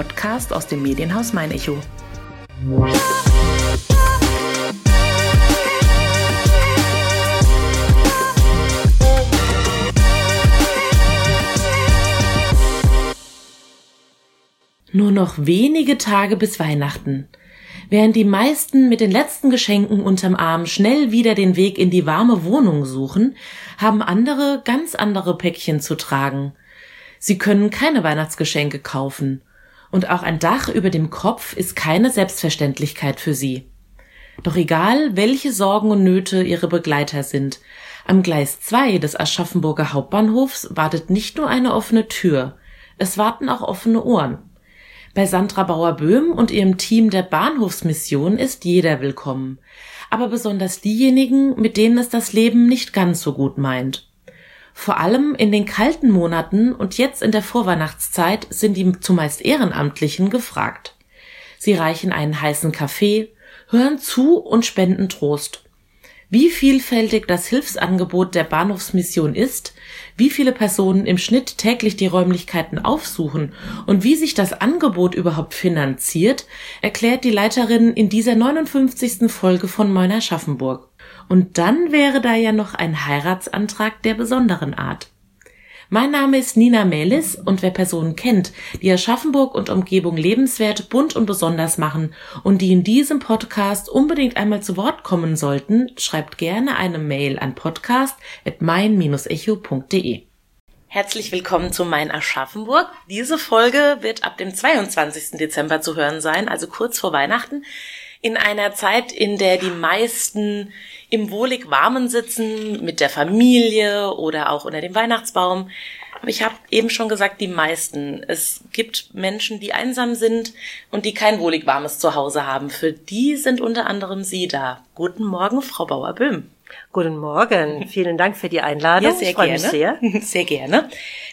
Podcast aus dem Medienhaus Mein Echo. Nur noch wenige Tage bis Weihnachten. Während die meisten mit den letzten Geschenken unterm Arm schnell wieder den Weg in die warme Wohnung suchen, haben andere ganz andere Päckchen zu tragen. Sie können keine Weihnachtsgeschenke kaufen. Und auch ein Dach über dem Kopf ist keine Selbstverständlichkeit für sie. Doch egal, welche Sorgen und Nöte ihre Begleiter sind, am Gleis 2 des Aschaffenburger Hauptbahnhofs wartet nicht nur eine offene Tür, es warten auch offene Ohren. Bei Sandra Bauer-Böhm und ihrem Team der Bahnhofsmission ist jeder willkommen, aber besonders diejenigen, mit denen es das Leben nicht ganz so gut meint. Vor allem in den kalten Monaten und jetzt in der Vorweihnachtszeit sind die zumeist Ehrenamtlichen gefragt. Sie reichen einen heißen Kaffee, hören zu und spenden Trost. Wie vielfältig das Hilfsangebot der Bahnhofsmission ist, wie viele Personen im Schnitt täglich die Räumlichkeiten aufsuchen und wie sich das Angebot überhaupt finanziert, erklärt die Leiterin in dieser 59. Folge von Moiner Schaffenburg. Und dann wäre da ja noch ein Heiratsantrag der besonderen Art. Mein Name ist Nina Melis und wer Personen kennt, die Aschaffenburg und Umgebung lebenswert, bunt und besonders machen und die in diesem Podcast unbedingt einmal zu Wort kommen sollten, schreibt gerne eine Mail an podcast.mein-echo.de. Herzlich willkommen zu Mein Aschaffenburg. Diese Folge wird ab dem 22. Dezember zu hören sein, also kurz vor Weihnachten in einer Zeit, in der die meisten im wohlig warmen sitzen mit der Familie oder auch unter dem Weihnachtsbaum. Aber ich habe eben schon gesagt, die meisten. Es gibt Menschen, die einsam sind und die kein wohlig warmes Zuhause haben. Für die sind unter anderem Sie da. Guten Morgen, Frau Bauer-Böhm. Guten Morgen. Vielen Dank für die Einladung. Ja, sehr ich gerne. Mich sehr. sehr gerne.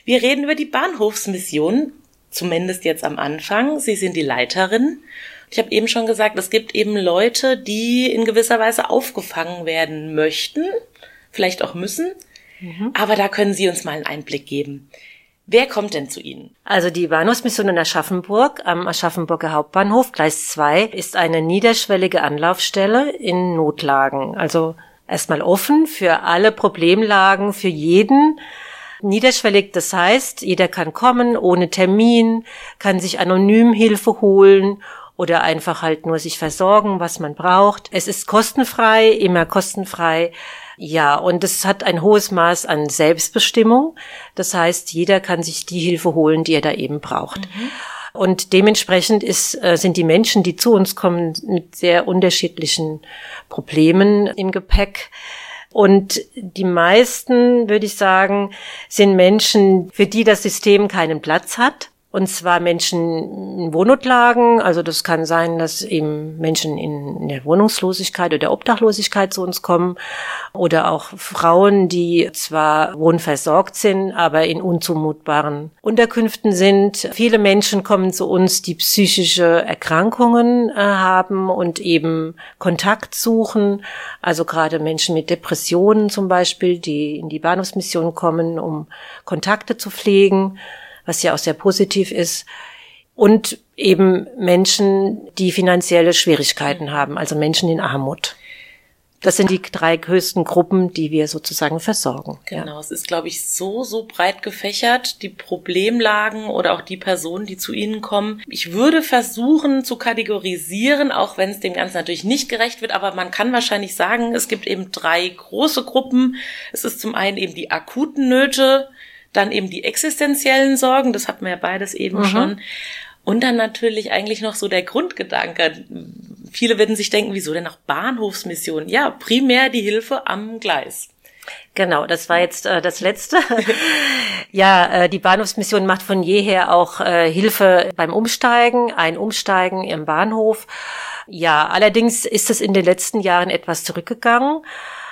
Wir reden über die Bahnhofsmission, zumindest jetzt am Anfang. Sie sind die Leiterin ich habe eben schon gesagt, es gibt eben Leute, die in gewisser Weise aufgefangen werden möchten, vielleicht auch müssen, mhm. aber da können Sie uns mal einen Einblick geben. Wer kommt denn zu Ihnen? Also die Bahnhofsmission in Aschaffenburg am Aschaffenburger Hauptbahnhof, Gleis 2, ist eine niederschwellige Anlaufstelle in Notlagen. Also erstmal offen für alle Problemlagen, für jeden. Niederschwellig, das heißt, jeder kann kommen ohne Termin, kann sich anonym Hilfe holen oder einfach halt nur sich versorgen, was man braucht. Es ist kostenfrei, immer kostenfrei. Ja, und es hat ein hohes Maß an Selbstbestimmung. Das heißt, jeder kann sich die Hilfe holen, die er da eben braucht. Mhm. Und dementsprechend ist, äh, sind die Menschen, die zu uns kommen, mit sehr unterschiedlichen Problemen im Gepäck. Und die meisten, würde ich sagen, sind Menschen, für die das System keinen Platz hat. Und zwar Menschen in Wohnnotlagen, also das kann sein, dass eben Menschen in der Wohnungslosigkeit oder Obdachlosigkeit zu uns kommen oder auch Frauen, die zwar wohnversorgt sind, aber in unzumutbaren Unterkünften sind. Viele Menschen kommen zu uns, die psychische Erkrankungen äh, haben und eben Kontakt suchen. Also gerade Menschen mit Depressionen zum Beispiel, die in die Bahnhofsmission kommen, um Kontakte zu pflegen was ja auch sehr positiv ist. Und eben Menschen, die finanzielle Schwierigkeiten haben, also Menschen in Armut. Das sind die drei größten Gruppen, die wir sozusagen versorgen. Genau, ja. es ist, glaube ich, so, so breit gefächert, die Problemlagen oder auch die Personen, die zu Ihnen kommen. Ich würde versuchen zu kategorisieren, auch wenn es dem Ganzen natürlich nicht gerecht wird, aber man kann wahrscheinlich sagen, es gibt eben drei große Gruppen. Es ist zum einen eben die akuten Nöte, dann eben die existenziellen Sorgen, das hatten wir ja beides eben mhm. schon. Und dann natürlich eigentlich noch so der Grundgedanke. Viele würden sich denken, wieso denn nach Bahnhofsmission? Ja, primär die Hilfe am Gleis. Genau, das war jetzt äh, das Letzte. ja, äh, die Bahnhofsmission macht von jeher auch äh, Hilfe beim Umsteigen, ein Umsteigen im Bahnhof. Ja, allerdings ist es in den letzten Jahren etwas zurückgegangen.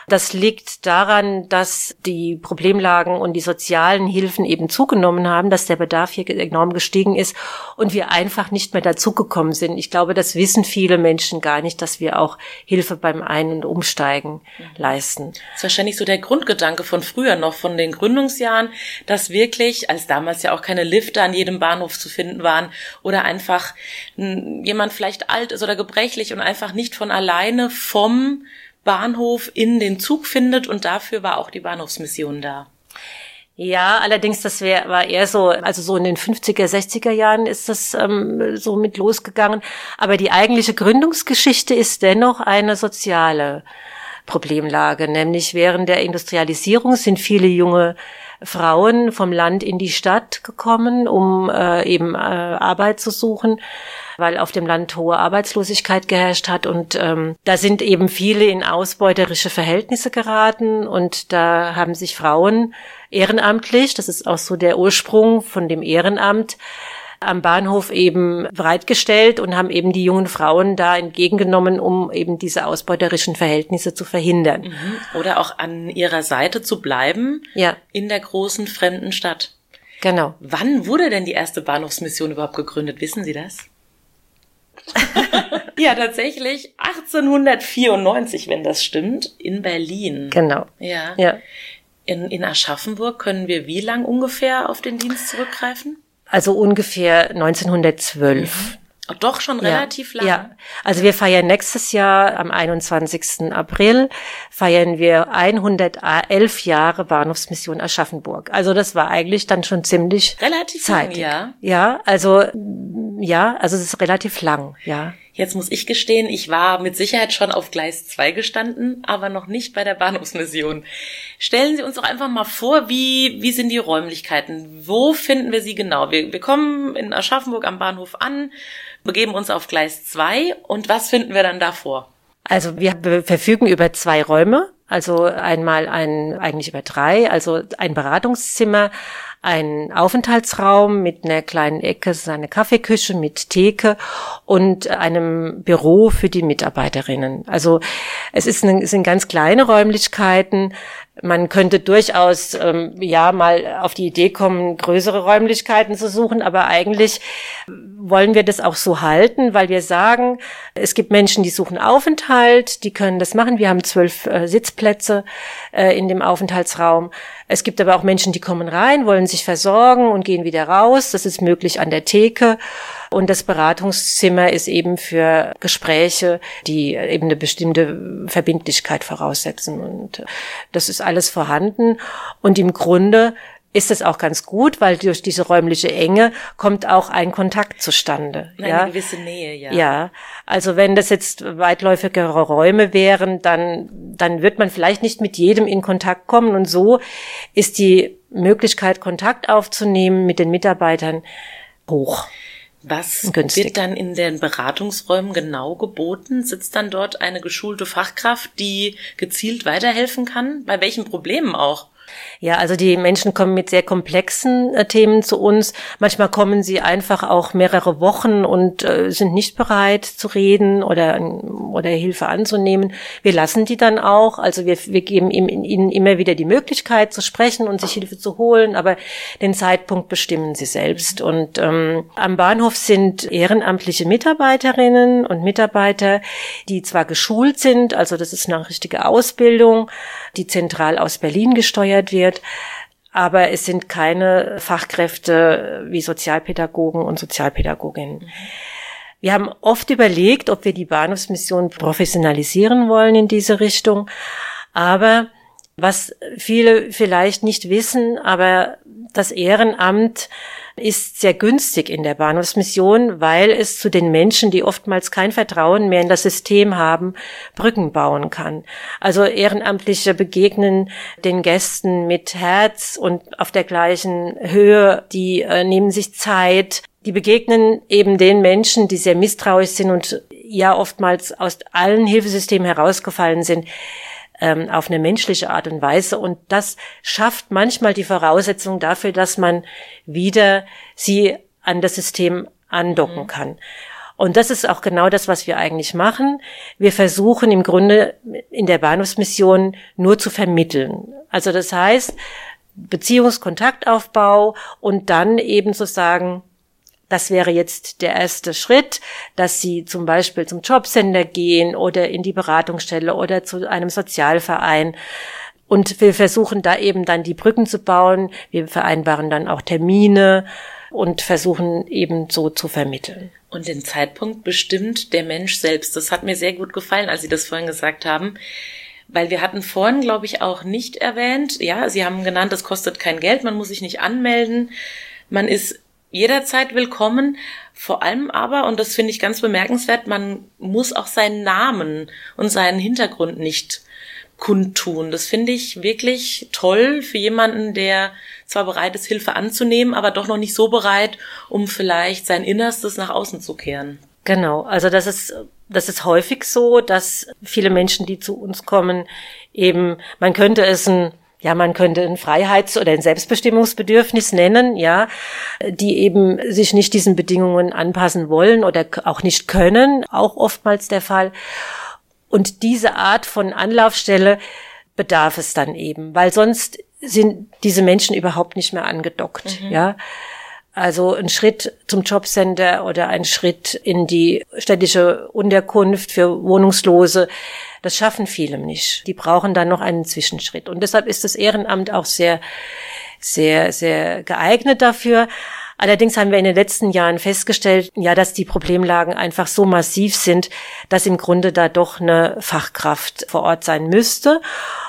Das liegt daran, dass die Problemlagen und die sozialen Hilfen eben zugenommen haben, dass der Bedarf hier enorm gestiegen ist und wir einfach nicht mehr dazugekommen sind. Ich glaube, das wissen viele Menschen gar nicht, dass wir auch Hilfe beim Ein- und Umsteigen mhm. leisten. Das ist wahrscheinlich so der Grundgedanke von früher noch, von den Gründungsjahren, dass wirklich, als damals ja auch keine Lifte an jedem Bahnhof zu finden waren oder einfach jemand vielleicht alt ist oder gebrechlich und einfach nicht von alleine vom Bahnhof in den Zug findet und dafür war auch die Bahnhofsmission da. Ja, allerdings, das wär, war eher so, also so in den 50er, 60er Jahren ist das ähm, so mit losgegangen. Aber die eigentliche Gründungsgeschichte ist dennoch eine soziale Problemlage, nämlich während der Industrialisierung sind viele junge Frauen vom Land in die Stadt gekommen, um äh, eben äh, Arbeit zu suchen weil auf dem Land hohe Arbeitslosigkeit geherrscht hat und ähm, da sind eben viele in ausbeuterische Verhältnisse geraten und da haben sich Frauen ehrenamtlich, das ist auch so der Ursprung von dem Ehrenamt, am Bahnhof eben bereitgestellt und haben eben die jungen Frauen da entgegengenommen, um eben diese ausbeuterischen Verhältnisse zu verhindern. Mhm. Oder auch an ihrer Seite zu bleiben ja. in der großen fremden Stadt. Genau. Wann wurde denn die erste Bahnhofsmission überhaupt gegründet? Wissen Sie das? ja, tatsächlich 1894, wenn das stimmt, in Berlin. Genau. Ja. ja. In, in Aschaffenburg können wir wie lang ungefähr auf den Dienst zurückgreifen? Also ungefähr 1912. Mhm. Doch schon relativ ja, lang. Ja, also wir feiern nächstes Jahr am 21. April feiern wir 111 Jahre Bahnhofsmission Aschaffenburg. Also das war eigentlich dann schon ziemlich relativ zeitig. lang, ja. Ja, also ja, also es ist relativ lang, ja. Jetzt muss ich gestehen, ich war mit Sicherheit schon auf Gleis 2 gestanden, aber noch nicht bei der Bahnhofsmission. Stellen Sie uns doch einfach mal vor, wie, wie sind die Räumlichkeiten? Wo finden wir sie genau? Wir, wir kommen in Aschaffenburg am Bahnhof an, begeben uns auf Gleis 2 und was finden wir dann davor? Also wir verfügen über zwei Räume, also einmal ein, eigentlich über drei, also ein Beratungszimmer, ein Aufenthaltsraum mit einer kleinen Ecke, eine Kaffeeküche mit Theke und einem Büro für die Mitarbeiterinnen. Also es, ist eine, es sind ganz kleine Räumlichkeiten, man könnte durchaus ähm, ja mal auf die Idee kommen, größere Räumlichkeiten zu suchen, aber eigentlich wollen wir das auch so halten, weil wir sagen, es gibt Menschen, die suchen Aufenthalt, die können das machen. Wir haben zwölf äh, Sitzplätze äh, in dem Aufenthaltsraum. Es gibt aber auch Menschen, die kommen rein, wollen sich versorgen und gehen wieder raus. Das ist möglich an der Theke. Und das Beratungszimmer ist eben für Gespräche, die eben eine bestimmte Verbindlichkeit voraussetzen. Und das ist alles vorhanden. Und im Grunde ist es auch ganz gut, weil durch diese räumliche Enge kommt auch ein Kontakt zustande. Eine ja? gewisse Nähe, ja. Ja, also wenn das jetzt weitläufigere Räume wären, dann, dann wird man vielleicht nicht mit jedem in Kontakt kommen. Und so ist die Möglichkeit, Kontakt aufzunehmen mit den Mitarbeitern hoch. Was wird dann in den Beratungsräumen genau geboten? Sitzt dann dort eine geschulte Fachkraft, die gezielt weiterhelfen kann? Bei welchen Problemen auch? Ja, also die Menschen kommen mit sehr komplexen äh, Themen zu uns. Manchmal kommen sie einfach auch mehrere Wochen und äh, sind nicht bereit zu reden oder, oder Hilfe anzunehmen. Wir lassen die dann auch. Also wir, wir geben ihnen immer wieder die Möglichkeit zu sprechen und sich Hilfe zu holen, aber den Zeitpunkt bestimmen sie selbst. Und ähm, am Bahnhof sind ehrenamtliche Mitarbeiterinnen und Mitarbeiter, die zwar geschult sind, also das ist eine richtige Ausbildung, die zentral aus Berlin gesteuert wird. Aber es sind keine Fachkräfte wie Sozialpädagogen und Sozialpädagoginnen. Wir haben oft überlegt, ob wir die Bahnhofsmission professionalisieren wollen in diese Richtung. Aber was viele vielleicht nicht wissen, aber das Ehrenamt ist sehr günstig in der Bahnhofsmission, weil es zu den Menschen, die oftmals kein Vertrauen mehr in das System haben, Brücken bauen kann. Also Ehrenamtliche begegnen den Gästen mit Herz und auf der gleichen Höhe, die äh, nehmen sich Zeit, die begegnen eben den Menschen, die sehr misstrauisch sind und ja oftmals aus allen Hilfesystemen herausgefallen sind ähm, auf eine menschliche Art und Weise. Und das schafft manchmal die Voraussetzung dafür, dass man wieder sie an das System andocken mhm. kann. Und das ist auch genau das, was wir eigentlich machen. Wir versuchen im Grunde in der Bahnhofsmission nur zu vermitteln. Also das heißt, Beziehungskontaktaufbau und dann eben zu sagen, das wäre jetzt der erste Schritt, dass Sie zum Beispiel zum Jobcenter gehen oder in die Beratungsstelle oder zu einem Sozialverein. Und wir versuchen da eben dann die Brücken zu bauen. Wir vereinbaren dann auch Termine und versuchen eben so zu vermitteln. Und den Zeitpunkt bestimmt der Mensch selbst. Das hat mir sehr gut gefallen, als Sie das vorhin gesagt haben. Weil wir hatten vorhin, glaube ich, auch nicht erwähnt, ja, Sie haben genannt, das kostet kein Geld, man muss sich nicht anmelden. Man ist jederzeit willkommen. Vor allem aber, und das finde ich ganz bemerkenswert, man muss auch seinen Namen und seinen Hintergrund nicht kundtun. Das finde ich wirklich toll für jemanden, der zwar bereit ist, Hilfe anzunehmen, aber doch noch nicht so bereit, um vielleicht sein Innerstes nach außen zu kehren. Genau, also das ist das ist häufig so, dass viele Menschen, die zu uns kommen, eben man könnte es ein ja, man könnte ein Freiheits- oder ein Selbstbestimmungsbedürfnis nennen, ja, die eben sich nicht diesen Bedingungen anpassen wollen oder auch nicht können, auch oftmals der Fall. Und diese Art von Anlaufstelle bedarf es dann eben, weil sonst sind diese Menschen überhaupt nicht mehr angedockt, mhm. ja. Also ein Schritt zum Jobcenter oder ein Schritt in die städtische Unterkunft für Wohnungslose, das schaffen viele nicht. Die brauchen dann noch einen Zwischenschritt. Und deshalb ist das Ehrenamt auch sehr, sehr, sehr geeignet dafür. Allerdings haben wir in den letzten Jahren festgestellt, ja, dass die Problemlagen einfach so massiv sind, dass im Grunde da doch eine Fachkraft vor Ort sein müsste.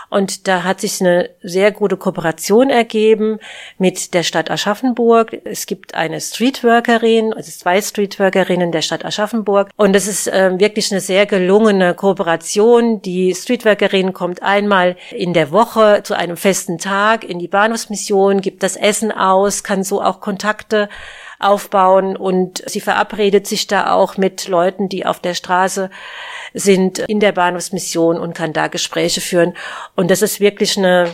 Und da hat sich eine sehr gute Kooperation ergeben mit der Stadt Aschaffenburg. Es gibt eine Streetworkerin, also zwei Streetworkerinnen der Stadt Aschaffenburg. Und es ist äh, wirklich eine sehr gelungene Kooperation. Die Streetworkerin kommt einmal in der Woche zu einem festen Tag in die Bahnhofsmission, gibt das Essen aus, kann so auch Kontakte aufbauen und sie verabredet sich da auch mit Leuten, die auf der Straße sind, in der Bahnhofsmission und kann da Gespräche führen. Und das ist wirklich eine,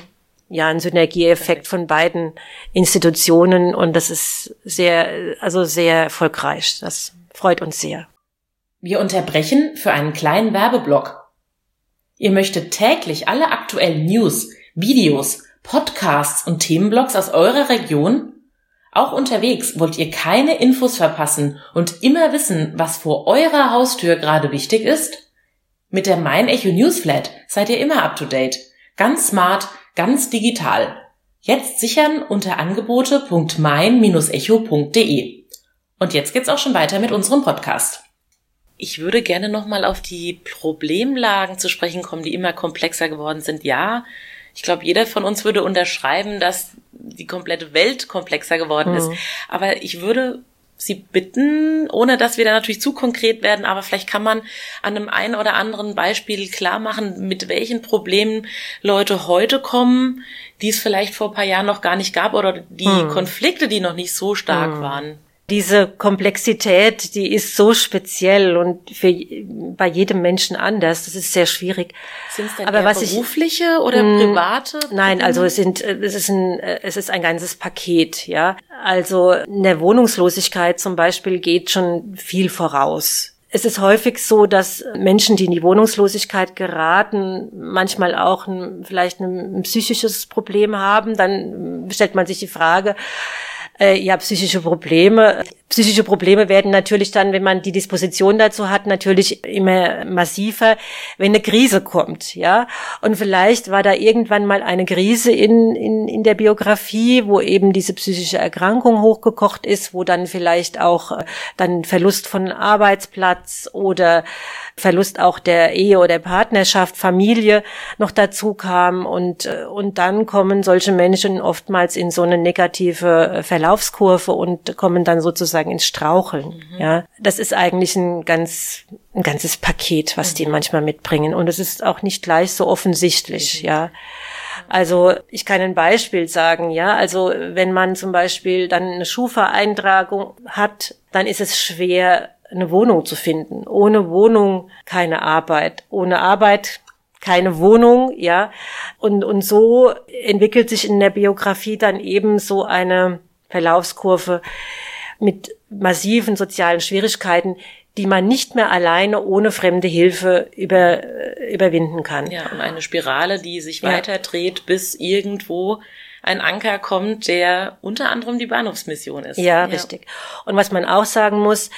ja, ein Synergieeffekt von beiden Institutionen und das ist sehr, also sehr erfolgreich. Das freut uns sehr. Wir unterbrechen für einen kleinen Werbeblock. Ihr möchtet täglich alle aktuellen News, Videos, Podcasts und Themenblogs aus eurer Region auch unterwegs wollt ihr keine Infos verpassen und immer wissen, was vor eurer Haustür gerade wichtig ist? Mit der Mein Echo Newsflat seid ihr immer up to date. Ganz smart, ganz digital. Jetzt sichern unter angebote.mein-echo.de. Und jetzt geht's auch schon weiter mit unserem Podcast. Ich würde gerne nochmal auf die Problemlagen zu sprechen kommen, die immer komplexer geworden sind. Ja, ich glaube, jeder von uns würde unterschreiben, dass die komplette Welt komplexer geworden mhm. ist. Aber ich würde Sie bitten, ohne dass wir da natürlich zu konkret werden, aber vielleicht kann man an einem einen oder anderen Beispiel klar machen, mit welchen Problemen Leute heute kommen, die es vielleicht vor ein paar Jahren noch gar nicht gab oder die hm. Konflikte, die noch nicht so stark hm. waren diese Komplexität, die ist so speziell und für, bei jedem Menschen anders. Das ist sehr schwierig. Sind es denn Aber was berufliche ich, oder mh, private? Nein, also es sind, es ist ein, es ist ein ganzes Paket, ja. Also eine Wohnungslosigkeit zum Beispiel geht schon viel voraus. Es ist häufig so, dass Menschen, die in die Wohnungslosigkeit geraten, manchmal auch ein, vielleicht ein, ein psychisches Problem haben. Dann stellt man sich die Frage, äh, ja, psychische Probleme. Psychische Probleme werden natürlich dann, wenn man die Disposition dazu hat, natürlich immer massiver, wenn eine Krise kommt, ja. Und vielleicht war da irgendwann mal eine Krise in, in, in der Biografie, wo eben diese psychische Erkrankung hochgekocht ist, wo dann vielleicht auch äh, dann Verlust von Arbeitsplatz oder Verlust auch der Ehe oder Partnerschaft, Familie noch dazu kam und, äh, und dann kommen solche Menschen oftmals in so eine negative äh, Verlaufskurve und kommen dann sozusagen ins Straucheln. Mhm. Ja, das ist eigentlich ein ganz, ein ganzes Paket, was mhm. die manchmal mitbringen und es ist auch nicht gleich so offensichtlich, mhm. ja. Also ich kann ein Beispiel sagen, ja. Also wenn man zum Beispiel dann eine Schufa-Eintragung hat, dann ist es schwer, eine Wohnung zu finden. Ohne Wohnung keine Arbeit. Ohne Arbeit keine Wohnung, ja. Und, und so entwickelt sich in der Biografie dann eben so eine Verlaufskurve mit massiven sozialen Schwierigkeiten, die man nicht mehr alleine ohne fremde Hilfe über, äh, überwinden kann. Ja, und eine Spirale, die sich ja. weiter dreht, bis irgendwo ein Anker kommt, der unter anderem die Bahnhofsmission ist. Ja, ja, richtig. Und was man auch sagen muss,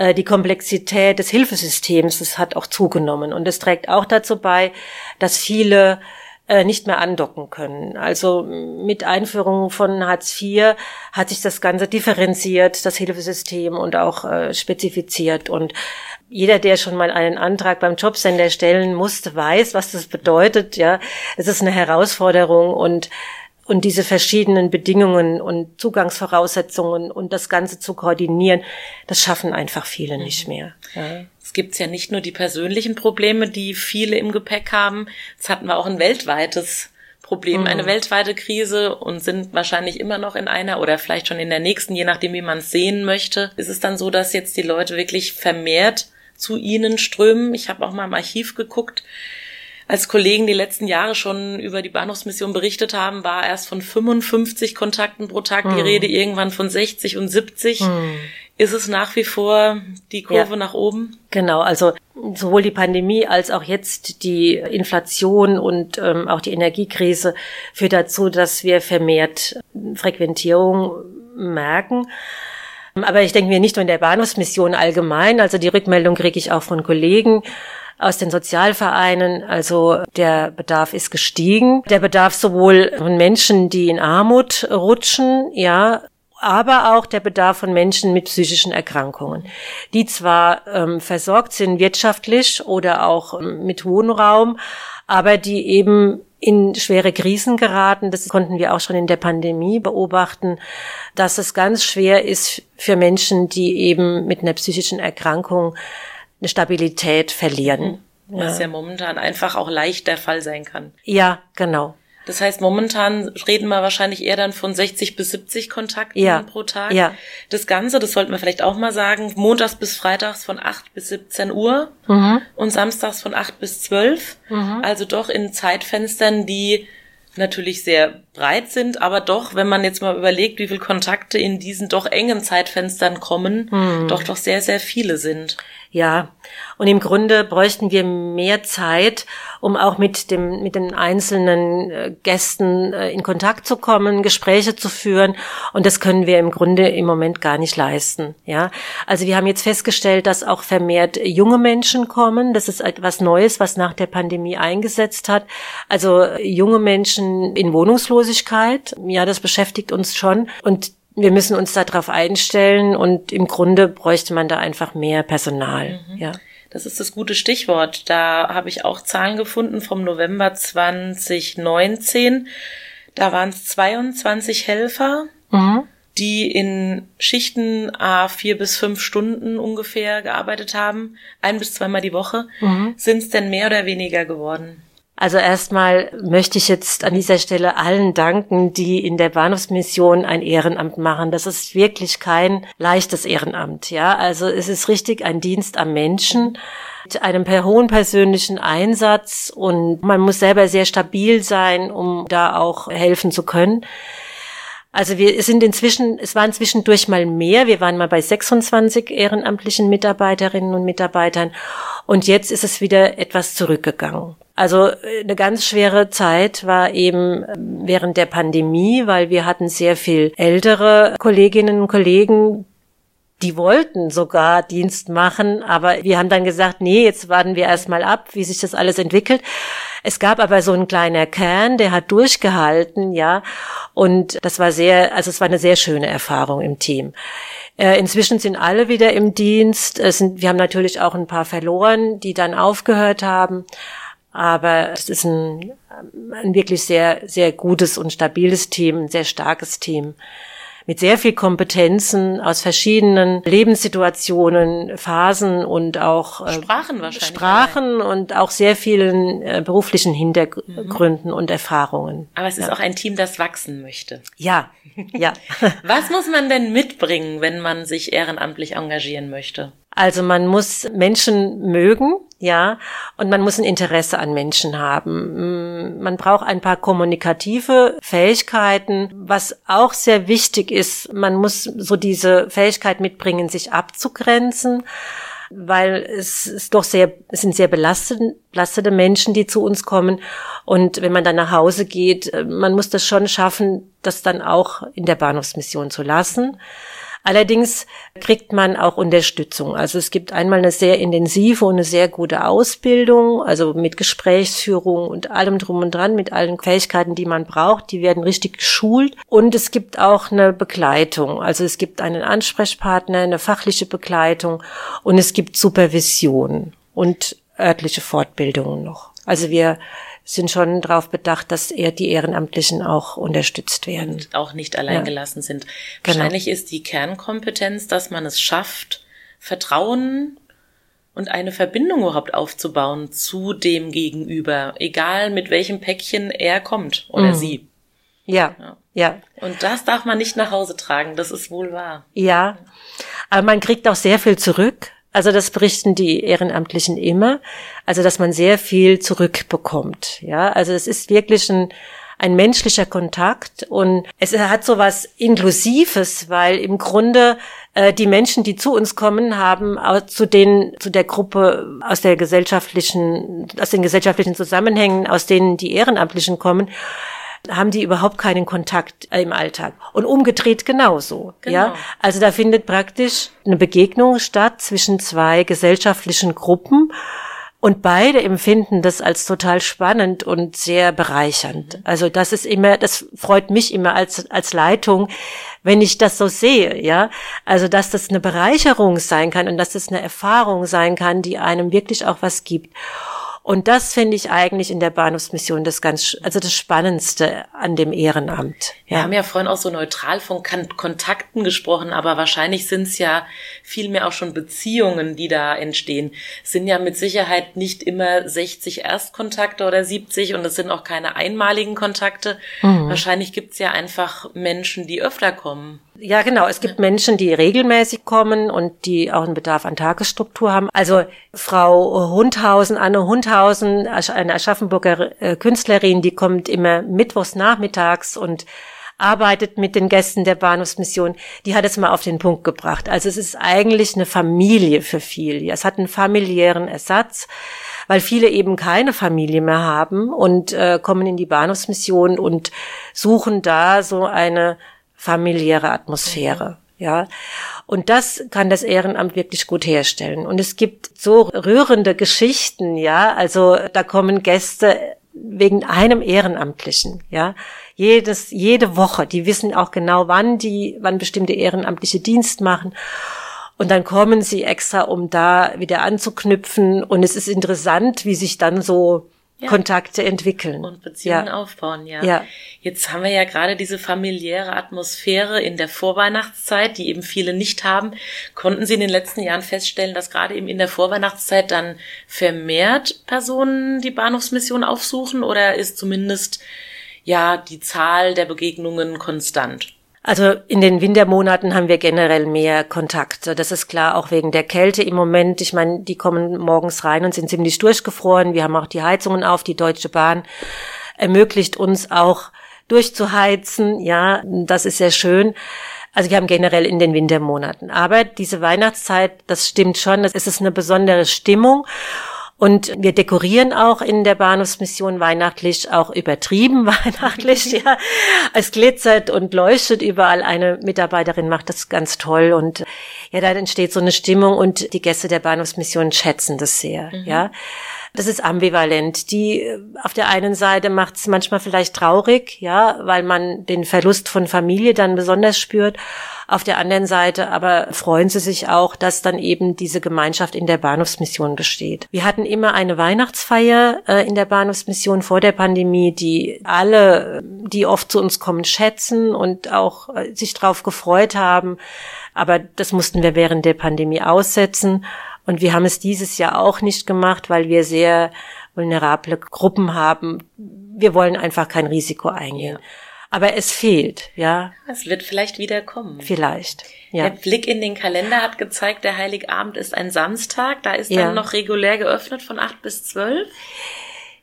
äh, die Komplexität des Hilfesystems, das hat auch zugenommen. Und es trägt auch dazu bei, dass viele äh, nicht mehr andocken können. Also mit Einführung von Hartz IV hat sich das Ganze differenziert, das Hilfesystem und auch äh, spezifiziert. Und jeder, der schon mal einen Antrag beim Jobcenter stellen musste, weiß, was das bedeutet. Ja, es ist eine Herausforderung und und diese verschiedenen Bedingungen und Zugangsvoraussetzungen und das Ganze zu koordinieren, das schaffen einfach viele mhm. nicht mehr. Ja. Es gibt ja nicht nur die persönlichen Probleme, die viele im Gepäck haben. Es hatten wir auch ein weltweites Problem, mhm. eine weltweite Krise und sind wahrscheinlich immer noch in einer oder vielleicht schon in der nächsten, je nachdem, wie man es sehen möchte. Ist es dann so, dass jetzt die Leute wirklich vermehrt zu ihnen strömen? Ich habe auch mal im Archiv geguckt als Kollegen die letzten Jahre schon über die Bahnhofsmission berichtet haben, war erst von 55 Kontakten pro Tag hm. die Rede, irgendwann von 60 und 70. Hm. Ist es nach wie vor die Kurve ja. nach oben? Genau, also sowohl die Pandemie als auch jetzt die Inflation und ähm, auch die Energiekrise führt dazu, dass wir vermehrt Frequentierung merken. Aber ich denke mir nicht nur in der Bahnhofsmission allgemein. Also die Rückmeldung kriege ich auch von Kollegen aus den Sozialvereinen. Also der Bedarf ist gestiegen. Der Bedarf sowohl von Menschen, die in Armut rutschen, ja, aber auch der Bedarf von Menschen mit psychischen Erkrankungen, die zwar ähm, versorgt sind wirtschaftlich oder auch ähm, mit Wohnraum, aber die eben in schwere Krisen geraten. Das konnten wir auch schon in der Pandemie beobachten, dass es ganz schwer ist für Menschen, die eben mit einer psychischen Erkrankung eine Stabilität verlieren. Mhm. Was ja. ja momentan einfach auch leicht der Fall sein kann. Ja, genau. Das heißt, momentan reden wir wahrscheinlich eher dann von 60 bis 70 Kontakten ja. pro Tag. Ja. Das Ganze, das sollten wir vielleicht auch mal sagen, montags bis freitags von 8 bis 17 Uhr mhm. und samstags von 8 bis 12. Mhm. Also doch in Zeitfenstern, die natürlich sehr breit sind, aber doch, wenn man jetzt mal überlegt, wie viele Kontakte in diesen doch engen Zeitfenstern kommen, mhm. doch doch sehr, sehr viele sind. Ja, und im Grunde bräuchten wir mehr Zeit, um auch mit dem mit den einzelnen äh, Gästen äh, in Kontakt zu kommen, Gespräche zu führen. Und das können wir im Grunde im Moment gar nicht leisten, ja? Also wir haben jetzt festgestellt, dass auch vermehrt junge Menschen kommen, das ist etwas Neues, was nach der Pandemie eingesetzt hat. Also junge Menschen in Wohnungslosigkeit, ja, das beschäftigt uns schon. Und wir müssen uns darauf einstellen und im Grunde bräuchte man da einfach mehr Personal. Mhm. Ja. Das ist das gute Stichwort. Da habe ich auch Zahlen gefunden vom November 2019. Da waren es 22 Helfer, mhm. die in Schichten a vier bis fünf Stunden ungefähr gearbeitet haben, ein bis zweimal die Woche. Mhm. Sind es denn mehr oder weniger geworden? Also erstmal möchte ich jetzt an dieser Stelle allen danken, die in der Bahnhofsmission ein Ehrenamt machen. Das ist wirklich kein leichtes Ehrenamt, ja. Also es ist richtig ein Dienst am Menschen mit einem hohen persönlichen Einsatz und man muss selber sehr stabil sein, um da auch helfen zu können. Also wir sind inzwischen, es waren zwischendurch mal mehr. Wir waren mal bei 26 ehrenamtlichen Mitarbeiterinnen und Mitarbeitern. Und jetzt ist es wieder etwas zurückgegangen. Also äh, eine ganz schwere Zeit war eben ähm, während der Pandemie, weil wir hatten sehr viel ältere Kolleginnen und Kollegen, die wollten sogar Dienst machen, aber wir haben dann gesagt, nee, jetzt warten wir erstmal ab, wie sich das alles entwickelt. Es gab aber so ein kleiner Kern, der hat durchgehalten, ja, und das war sehr, also es war eine sehr schöne Erfahrung im Team. Äh, inzwischen sind alle wieder im Dienst. Es sind, wir haben natürlich auch ein paar verloren, die dann aufgehört haben. Aber es ist ein, ein wirklich sehr, sehr gutes und stabiles Team, ein sehr starkes Team mit sehr viel Kompetenzen aus verschiedenen Lebenssituationen, Phasen und auch äh, Sprachen wahrscheinlich. Sprachen und auch sehr vielen äh, beruflichen Hintergründen mhm. und Erfahrungen. Aber es ist ja. auch ein Team, das wachsen möchte. Ja, ja. Was muss man denn mitbringen, wenn man sich ehrenamtlich engagieren möchte? Also man muss Menschen mögen, ja, und man muss ein Interesse an Menschen haben. Mm, man braucht ein paar kommunikative Fähigkeiten. Was auch sehr wichtig ist, man muss so diese Fähigkeit mitbringen, sich abzugrenzen. weil es ist doch sehr, es sind sehr belastete, belastete Menschen, die zu uns kommen. Und wenn man dann nach Hause geht, äh, man muss das schon schaffen, das dann auch in der Bahnhofsmission zu lassen. Allerdings kriegt man auch Unterstützung. Also es gibt einmal eine sehr intensive und eine sehr gute Ausbildung, also mit Gesprächsführung und allem drum und dran, mit allen Fähigkeiten, die man braucht. Die werden richtig geschult. Und es gibt auch eine Begleitung. Also es gibt einen Ansprechpartner, eine fachliche Begleitung und es gibt Supervision und örtliche Fortbildungen noch. Also wir sind schon darauf bedacht, dass eher die Ehrenamtlichen auch unterstützt werden. Und auch nicht alleingelassen ja. sind. Genau. Wahrscheinlich ist die Kernkompetenz, dass man es schafft, Vertrauen und eine Verbindung überhaupt aufzubauen zu dem Gegenüber, egal mit welchem Päckchen er kommt oder mhm. sie. Ja, ja, ja. Und das darf man nicht nach Hause tragen, das ist wohl wahr. Ja, aber man kriegt auch sehr viel zurück. Also das berichten die Ehrenamtlichen immer. Also dass man sehr viel zurückbekommt. Ja, also es ist wirklich ein, ein menschlicher Kontakt und es hat so was Inklusives, weil im Grunde äh, die Menschen, die zu uns kommen, haben zu den zu der Gruppe aus der gesellschaftlichen aus den gesellschaftlichen Zusammenhängen, aus denen die Ehrenamtlichen kommen, haben die überhaupt keinen Kontakt im Alltag. Und umgedreht genauso. Genau. Ja, also da findet praktisch eine Begegnung statt zwischen zwei gesellschaftlichen Gruppen. Und beide empfinden das als total spannend und sehr bereichernd. Mhm. Also das ist immer, das freut mich immer als, als Leitung, wenn ich das so sehe, ja. Also, dass das eine Bereicherung sein kann und dass das eine Erfahrung sein kann, die einem wirklich auch was gibt. Und das finde ich eigentlich in der Bahnhofsmission das ganz, also das Spannendste an dem Ehrenamt. Ja. Wir haben ja vorhin auch so neutral von Kontakten gesprochen, aber wahrscheinlich sind es ja vielmehr auch schon Beziehungen, die da entstehen. Es sind ja mit Sicherheit nicht immer 60 Erstkontakte oder 70 und es sind auch keine einmaligen Kontakte. Mhm. Wahrscheinlich gibt es ja einfach Menschen, die öfter kommen. Ja, genau. Es gibt Menschen, die regelmäßig kommen und die auch einen Bedarf an Tagesstruktur haben. Also Frau Hundhausen, Anne Hundhausen, eine Aschaffenburger äh, Künstlerin, die kommt immer mittwochs nachmittags und arbeitet mit den Gästen der Bahnhofsmission, die hat es mal auf den Punkt gebracht. Also es ist eigentlich eine Familie für viele. Es hat einen familiären Ersatz, weil viele eben keine Familie mehr haben und äh, kommen in die Bahnhofsmission und suchen da so eine familiäre Atmosphäre. Ja. Und das kann das Ehrenamt wirklich gut herstellen. Und es gibt so rührende Geschichten, ja. Also da kommen Gäste wegen einem Ehrenamtlichen, ja. Jedes, jede Woche. Die wissen auch genau, wann die, wann bestimmte ehrenamtliche Dienst machen. Und dann kommen sie extra, um da wieder anzuknüpfen. Und es ist interessant, wie sich dann so ja. Kontakte entwickeln. Und Beziehungen ja. aufbauen, ja. ja. Jetzt haben wir ja gerade diese familiäre Atmosphäre in der Vorweihnachtszeit, die eben viele nicht haben. Konnten Sie in den letzten Jahren feststellen, dass gerade eben in der Vorweihnachtszeit dann vermehrt Personen die Bahnhofsmission aufsuchen oder ist zumindest ja die Zahl der Begegnungen konstant? Also in den Wintermonaten haben wir generell mehr Kontakte. Das ist klar, auch wegen der Kälte im Moment. Ich meine, die kommen morgens rein und sind ziemlich durchgefroren. Wir haben auch die Heizungen auf. Die Deutsche Bahn ermöglicht uns auch durchzuheizen. Ja, das ist sehr schön. Also wir haben generell in den Wintermonaten. Aber diese Weihnachtszeit, das stimmt schon. Das ist eine besondere Stimmung. Und wir dekorieren auch in der Bahnhofsmission weihnachtlich, auch übertrieben weihnachtlich, ja. Es glitzert und leuchtet überall. Eine Mitarbeiterin macht das ganz toll und ja, da entsteht so eine Stimmung und die Gäste der Bahnhofsmission schätzen das sehr, mhm. ja. Das ist ambivalent. Die auf der einen Seite macht es manchmal vielleicht traurig, ja, weil man den Verlust von Familie dann besonders spürt. Auf der anderen Seite aber freuen sie sich auch, dass dann eben diese Gemeinschaft in der Bahnhofsmission besteht. Wir hatten immer eine Weihnachtsfeier äh, in der Bahnhofsmission vor der Pandemie, die alle, die oft zu uns kommen, schätzen und auch äh, sich darauf gefreut haben. Aber das mussten wir während der Pandemie aussetzen. Und wir haben es dieses Jahr auch nicht gemacht, weil wir sehr vulnerable Gruppen haben. Wir wollen einfach kein Risiko eingehen. Ja. Aber es fehlt, ja. Es wird vielleicht wieder kommen. Vielleicht. Ja. Der Blick in den Kalender hat gezeigt, der Heiligabend ist ein Samstag. Da ist ja. dann noch regulär geöffnet von acht bis zwölf.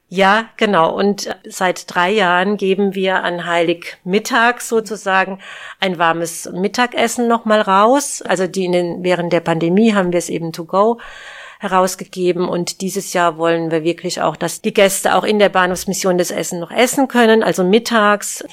Ja, genau. Und seit drei Jahren geben wir an Heiligmittag sozusagen ein warmes Mittagessen nochmal raus. Also die in den, während der Pandemie haben wir es eben to go herausgegeben und dieses Jahr wollen wir wirklich auch, dass die Gäste auch in der Bahnhofsmission das Essen noch essen können, also mittags.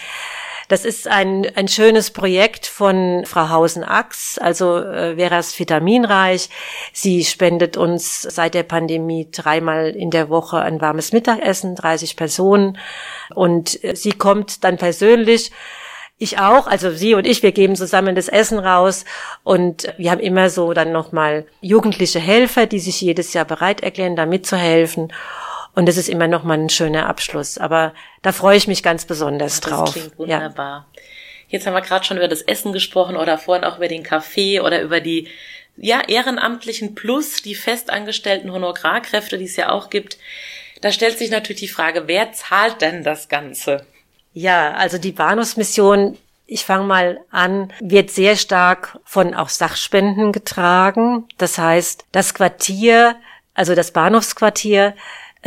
Das ist ein, ein schönes Projekt von Frau Hausen-Ax, also äh, Veras Vitaminreich. Sie spendet uns seit der Pandemie dreimal in der Woche ein warmes Mittagessen, 30 Personen. Und äh, sie kommt dann persönlich ich auch, also sie und ich, wir geben zusammen das Essen raus und wir haben immer so dann nochmal jugendliche Helfer, die sich jedes Jahr bereit erklären, da mitzuhelfen. Und das ist immer noch mal ein schöner Abschluss. Aber da freue ich mich ganz besonders das drauf. Klingt wunderbar. Ja. Jetzt haben wir gerade schon über das Essen gesprochen oder vorhin auch über den Kaffee oder über die ja, ehrenamtlichen plus die festangestellten Honorarkräfte, die es ja auch gibt. Da stellt sich natürlich die Frage, wer zahlt denn das Ganze? Ja, also die Bahnhofsmission, ich fange mal an, wird sehr stark von auch Sachspenden getragen. Das heißt, das Quartier, also das Bahnhofsquartier,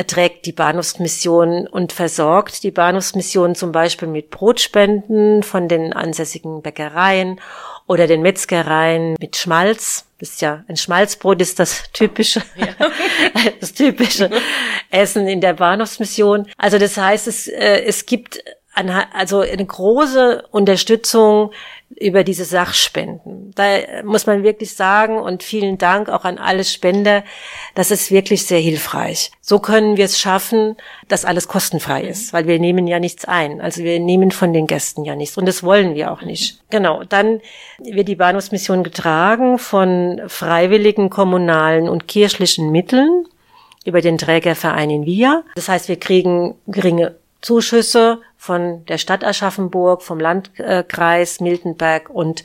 trägt die Bahnhofsmission und versorgt die Bahnhofsmission zum Beispiel mit Brotspenden von den ansässigen Bäckereien oder den Metzgereien mit Schmalz. Das ist ja ein Schmalzbrot ist das typische, ja. das typische Essen in der Bahnhofsmission. Also das heißt, es, äh, es gibt also eine große Unterstützung über diese Sachspenden. Da muss man wirklich sagen und vielen Dank auch an alle Spender. Das ist wirklich sehr hilfreich. So können wir es schaffen, dass alles kostenfrei ist, weil wir nehmen ja nichts ein. Also wir nehmen von den Gästen ja nichts und das wollen wir auch nicht. Genau. Dann wird die Bahnhofsmission getragen von freiwilligen kommunalen und kirchlichen Mitteln über den Trägerverein in Via. Das heißt, wir kriegen geringe Zuschüsse von der Stadt Aschaffenburg, vom Landkreis Miltenberg und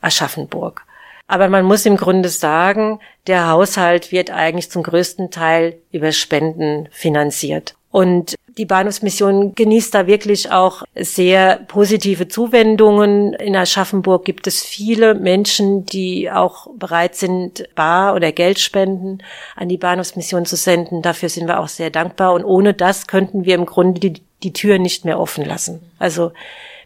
Aschaffenburg. Aber man muss im Grunde sagen, der Haushalt wird eigentlich zum größten Teil über Spenden finanziert. Und die Bahnhofsmission genießt da wirklich auch sehr positive Zuwendungen. In Aschaffenburg gibt es viele Menschen, die auch bereit sind, Bar- oder Geldspenden an die Bahnhofsmission zu senden. Dafür sind wir auch sehr dankbar. Und ohne das könnten wir im Grunde die, die Tür nicht mehr offen lassen. Also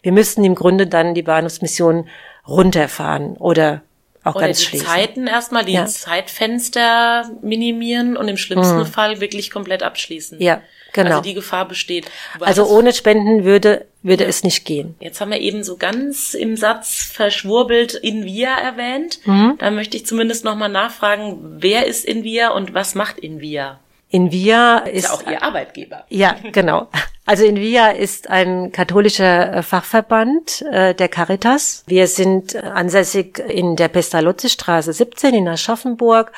wir müssten im Grunde dann die Bahnhofsmission runterfahren oder auch Oder ganz die schließen. Zeiten erstmal, die ja. Zeitfenster minimieren und im schlimmsten mhm. Fall wirklich komplett abschließen. Ja, genau. Also die Gefahr besteht. Also ohne Spenden würde, würde ja. es nicht gehen. Jetzt haben wir eben so ganz im Satz verschwurbelt Invia erwähnt. Mhm. Da möchte ich zumindest nochmal nachfragen, wer ist Invia und was macht Invia? Invia ist, ist ja auch Ihr Arbeitgeber. Ja, genau. Also Invia ist ein katholischer äh, Fachverband äh, der Caritas. Wir sind ansässig in der Pestalozzi-Straße 17 in Aschaffenburg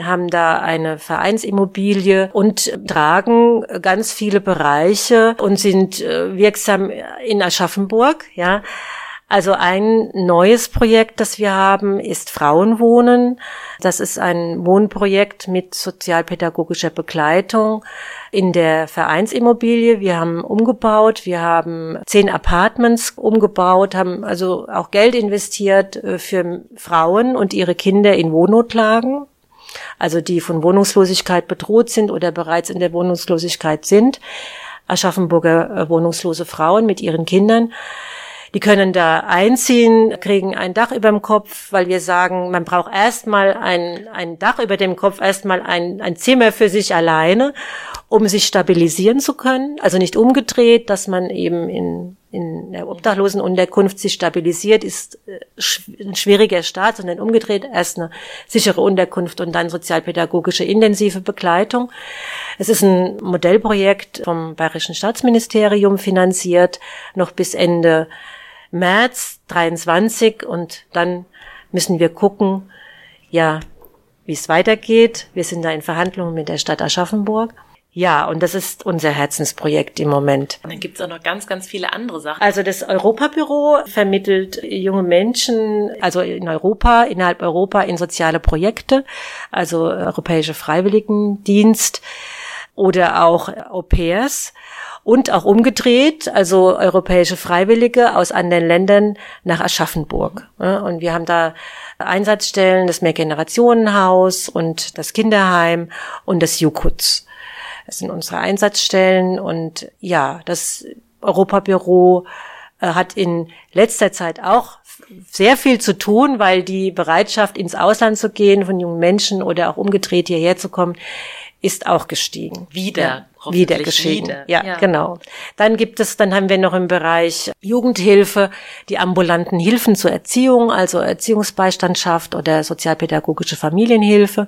haben da eine Vereinsimmobilie und tragen ganz viele Bereiche und sind äh, wirksam in Aschaffenburg, ja. Also ein neues Projekt, das wir haben, ist Frauenwohnen. Das ist ein Wohnprojekt mit sozialpädagogischer Begleitung in der Vereinsimmobilie. Wir haben umgebaut, wir haben zehn Apartments umgebaut, haben also auch Geld investiert äh, für Frauen und ihre Kinder in Wohnnotlagen. Also die von Wohnungslosigkeit bedroht sind oder bereits in der Wohnungslosigkeit sind. Aschaffenburger äh, wohnungslose Frauen mit ihren Kindern. Die können da einziehen, kriegen ein Dach über dem Kopf, weil wir sagen, man braucht erstmal ein, ein Dach über dem Kopf, erstmal ein, ein Zimmer für sich alleine, um sich stabilisieren zu können. Also nicht umgedreht, dass man eben in, in der Obdachlosenunterkunft sich stabilisiert, ist äh, ein schwieriger Start, sondern umgedreht erst eine sichere Unterkunft und dann sozialpädagogische intensive Begleitung. Es ist ein Modellprojekt vom Bayerischen Staatsministerium finanziert, noch bis Ende März 23 und dann müssen wir gucken, ja, wie es weitergeht. Wir sind da in Verhandlungen mit der Stadt Aschaffenburg. Ja, und das ist unser Herzensprojekt im Moment. Und dann gibt's auch noch ganz, ganz viele andere Sachen. Also das Europabüro vermittelt junge Menschen, also in Europa, innerhalb Europa in soziale Projekte, also Europäische Freiwilligendienst oder auch Au pairs und auch umgedreht, also europäische Freiwillige aus anderen Ländern nach Aschaffenburg. Und wir haben da Einsatzstellen, das Mehrgenerationenhaus und das Kinderheim und das Jukutz. Das sind unsere Einsatzstellen und ja, das Europabüro äh, hat in letzter Zeit auch sehr viel zu tun, weil die Bereitschaft, ins Ausland zu gehen von jungen Menschen oder auch umgedreht hierher zu kommen, ist auch gestiegen. Wieder. Ja wieder geschehen. Wieder. Ja, ja, genau. Dann gibt es, dann haben wir noch im Bereich Jugendhilfe die ambulanten Hilfen zur Erziehung, also Erziehungsbeistand schafft oder sozialpädagogische Familienhilfe,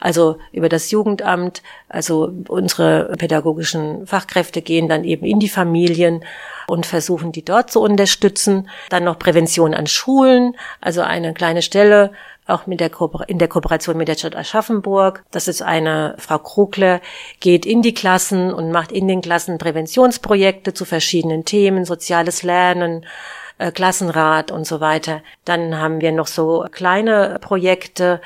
also über das Jugendamt. Also unsere pädagogischen Fachkräfte gehen dann eben in die Familien und versuchen die dort zu unterstützen. Dann noch Prävention an Schulen, also eine kleine Stelle auch mit der in der Kooperation mit der Stadt Aschaffenburg. Das ist eine Frau Krugler, geht in die Klassen und macht in den Klassen Präventionsprojekte zu verschiedenen Themen, soziales Lernen, äh, Klassenrat und so weiter. Dann haben wir noch so kleine Projekte,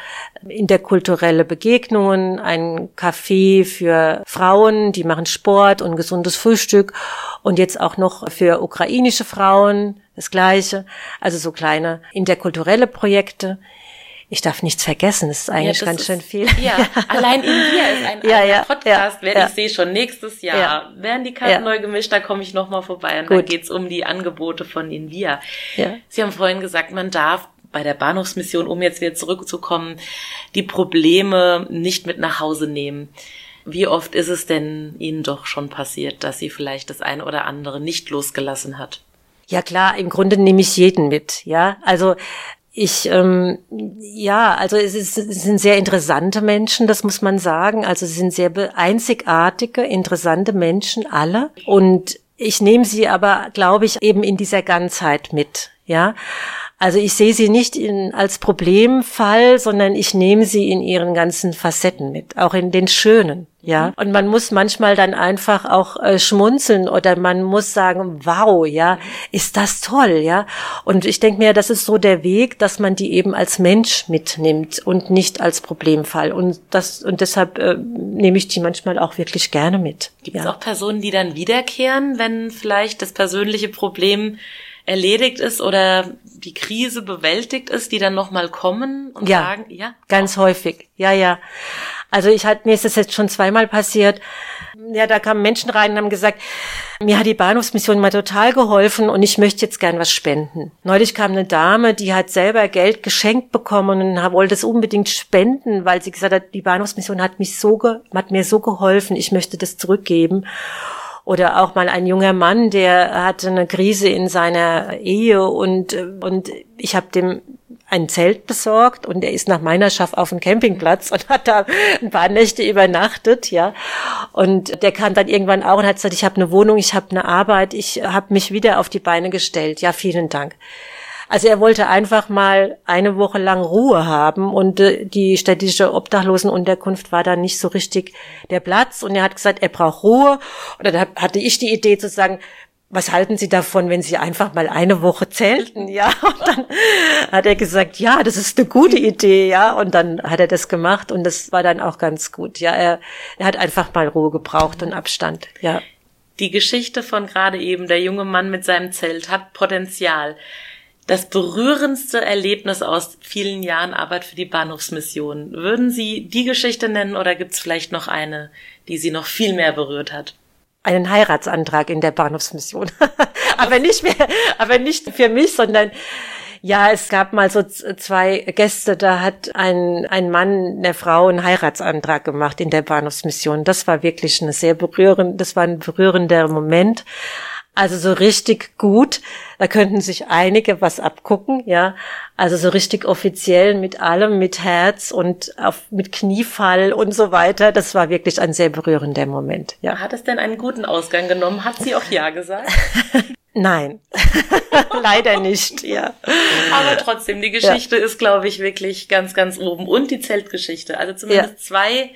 interkulturelle Begegnungen, ein Café für Frauen, die machen Sport und gesundes Frühstück und jetzt auch noch für ukrainische Frauen das Gleiche. Also so kleine interkulturelle Projekte ich darf nichts vergessen, das ist eigentlich ja, das ganz ist, schön viel. Ja, allein in dir ist ein ja, ja, Podcast, ja, ja. ich sehe schon nächstes Jahr. Ja. Werden die Karten neu gemischt, da komme ich nochmal vorbei und Gut. da geht's um die Angebote von Invia. Ja. Sie haben vorhin gesagt, man darf bei der Bahnhofsmission, um jetzt wieder zurückzukommen, die Probleme nicht mit nach Hause nehmen. Wie oft ist es denn Ihnen doch schon passiert, dass Sie vielleicht das eine oder andere nicht losgelassen hat? Ja klar, im Grunde nehme ich jeden mit, ja. Also ich, ähm, ja, also es, ist, es sind sehr interessante Menschen, das muss man sagen. Also es sind sehr einzigartige, interessante Menschen, alle. Und ich nehme sie aber, glaube ich, eben in dieser Ganzheit mit, ja. Also ich sehe sie nicht in, als Problemfall, sondern ich nehme sie in ihren ganzen Facetten mit, auch in den schönen. Ja, mhm. und man muss manchmal dann einfach auch äh, schmunzeln oder man muss sagen, wow, ja, ist das toll, ja. Und ich denke mir, das ist so der Weg, dass man die eben als Mensch mitnimmt und nicht als Problemfall. Und das und deshalb äh, nehme ich die manchmal auch wirklich gerne mit. Gibt es ja. auch Personen, die dann wiederkehren, wenn vielleicht das persönliche Problem erledigt ist oder die Krise bewältigt ist, die dann nochmal kommen und ja, sagen, ja? Ganz häufig. Ja, ja. Also ich hatte, mir ist das jetzt schon zweimal passiert. Ja, da kamen Menschen rein und haben gesagt, mir hat die Bahnhofsmission mal total geholfen und ich möchte jetzt gern was spenden. Neulich kam eine Dame, die hat selber Geld geschenkt bekommen und wollte es unbedingt spenden, weil sie gesagt hat, die Bahnhofsmission hat mich so, hat mir so geholfen, ich möchte das zurückgeben. Oder auch mal ein junger Mann, der hatte eine Krise in seiner Ehe und, und ich habe dem ein Zelt besorgt und er ist nach meiner Schaff auf dem Campingplatz und hat da ein paar Nächte übernachtet, ja. Und der kam dann irgendwann auch und hat gesagt, ich habe eine Wohnung, ich habe eine Arbeit, ich habe mich wieder auf die Beine gestellt. Ja, vielen Dank. Also er wollte einfach mal eine Woche lang Ruhe haben und äh, die städtische Obdachlosenunterkunft war dann nicht so richtig der Platz und er hat gesagt, er braucht Ruhe. Und dann hatte ich die Idee zu sagen, was halten Sie davon, wenn Sie einfach mal eine Woche zelten? Ja, und dann hat er gesagt, ja, das ist eine gute Idee, ja, und dann hat er das gemacht und das war dann auch ganz gut. Ja, er, er hat einfach mal Ruhe gebraucht und Abstand, ja. Die Geschichte von gerade eben der junge Mann mit seinem Zelt hat Potenzial das berührendste Erlebnis aus vielen Jahren Arbeit für die Bahnhofsmission. Würden Sie die Geschichte nennen oder gibt es vielleicht noch eine, die Sie noch viel mehr berührt hat? Einen Heiratsantrag in der Bahnhofsmission. aber nicht mehr, aber nicht für mich, sondern ja, es gab mal so zwei Gäste, da hat ein, ein Mann der Frau einen Heiratsantrag gemacht in der Bahnhofsmission. Das war wirklich eine sehr berührend, das war ein berührender Moment. Also so richtig gut. Da könnten sich einige was abgucken, ja. Also so richtig offiziell mit allem, mit Herz und auf, mit Kniefall und so weiter. Das war wirklich ein sehr berührender Moment, ja. Hat es denn einen guten Ausgang genommen? Hat sie auch Ja gesagt? Nein, leider nicht, ja. Aber trotzdem, die Geschichte ja. ist, glaube ich, wirklich ganz, ganz oben. Und die Zeltgeschichte. Also zumindest ja. zwei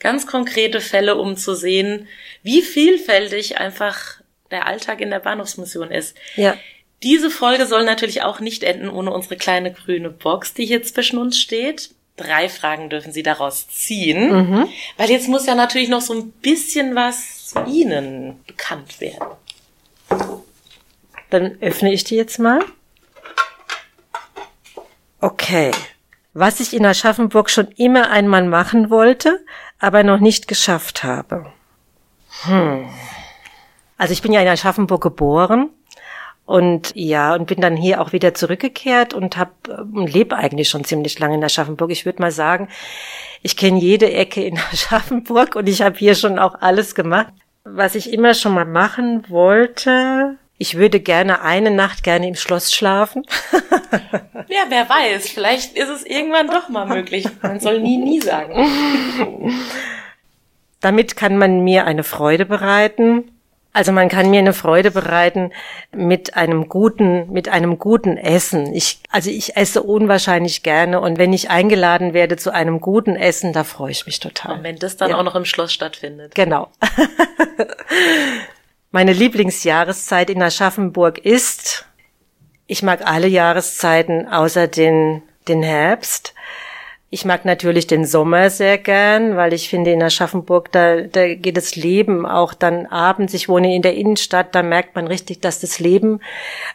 ganz konkrete Fälle, um zu sehen, wie vielfältig einfach der Alltag in der Bahnhofsmission ist. Ja. Diese Folge soll natürlich auch nicht enden ohne unsere kleine grüne Box, die hier zwischen uns steht. Drei Fragen dürfen Sie daraus ziehen, mhm. weil jetzt muss ja natürlich noch so ein bisschen was zu Ihnen bekannt werden. Dann öffne ich die jetzt mal. Okay. Was ich in Aschaffenburg schon immer einmal machen wollte, aber noch nicht geschafft habe. Hm. Also ich bin ja in Aschaffenburg geboren und ja, und bin dann hier auch wieder zurückgekehrt und habe und lebe eigentlich schon ziemlich lange in Aschaffenburg. Ich würde mal sagen, ich kenne jede Ecke in Aschaffenburg und ich habe hier schon auch alles gemacht. Was ich immer schon mal machen wollte, ich würde gerne eine Nacht gerne im Schloss schlafen. ja, wer weiß, vielleicht ist es irgendwann doch mal möglich. Man soll nie, nie sagen. Damit kann man mir eine Freude bereiten. Also man kann mir eine Freude bereiten mit einem guten, mit einem guten Essen. Ich, also ich esse unwahrscheinlich gerne und wenn ich eingeladen werde zu einem guten Essen, da freue ich mich total. Und wenn das dann ja. auch noch im Schloss stattfindet. Genau. Meine Lieblingsjahreszeit in Aschaffenburg ist, ich mag alle Jahreszeiten außer den, den Herbst. Ich mag natürlich den Sommer sehr gern, weil ich finde, in Aschaffenburg, da, da geht das Leben auch dann abends. Ich wohne in der Innenstadt, da merkt man richtig, dass das Leben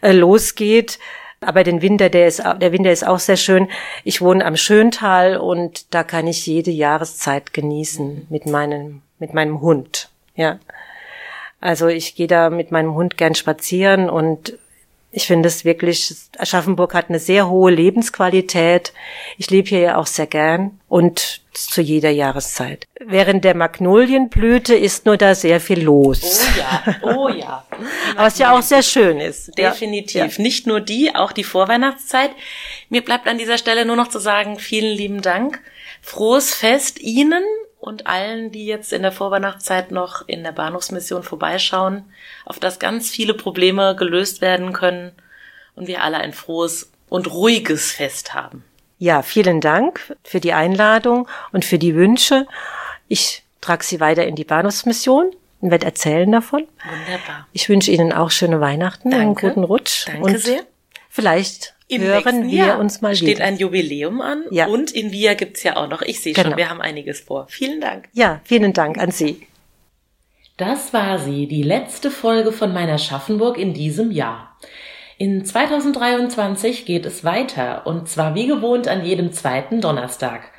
äh, losgeht. Aber den Winter, der ist, der Winter ist auch sehr schön. Ich wohne am Schöntal und da kann ich jede Jahreszeit genießen mit meinem, mit meinem Hund. Ja. Also ich gehe da mit meinem Hund gern spazieren und ich finde es wirklich, Aschaffenburg hat eine sehr hohe Lebensqualität. Ich lebe hier ja auch sehr gern und zu jeder Jahreszeit. Während der Magnolienblüte ist nur da sehr viel los. Oh ja, oh ja. Was ja auch sehr schön ist. Definitiv. Ja. Nicht nur die, auch die Vorweihnachtszeit. Mir bleibt an dieser Stelle nur noch zu sagen, vielen lieben Dank. Frohes Fest Ihnen und allen, die jetzt in der Vorweihnachtszeit noch in der Bahnhofsmission vorbeischauen, auf das ganz viele Probleme gelöst werden können und wir alle ein frohes und ruhiges Fest haben. Ja, vielen Dank für die Einladung und für die Wünsche. Ich trage Sie weiter in die Bahnhofsmission und werde erzählen davon. Wunderbar. Ich wünsche Ihnen auch schöne Weihnachten, Danke. einen guten Rutsch. Danke und sehr. Vielleicht im hören wir Jahr uns mal steht wieder. ein Jubiläum an ja. und in Via gibt's ja auch noch. Ich sehe genau. schon, wir haben einiges vor. Vielen Dank. Ja, vielen Dank an Sie. Das war sie, die letzte Folge von meiner Schaffenburg in diesem Jahr. In 2023 geht es weiter und zwar wie gewohnt an jedem zweiten Donnerstag.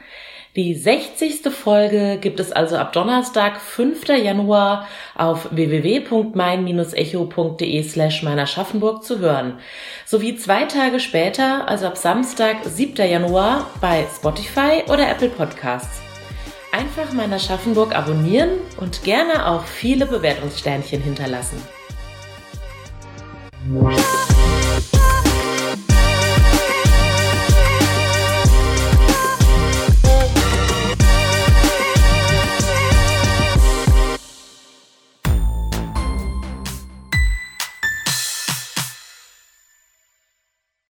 Die 60. Folge gibt es also ab Donnerstag, 5. Januar auf www.mein-echo.de slash meiner Schaffenburg zu hören. Sowie zwei Tage später, also ab Samstag, 7. Januar bei Spotify oder Apple Podcasts. Einfach meiner Schaffenburg abonnieren und gerne auch viele Bewertungssternchen hinterlassen.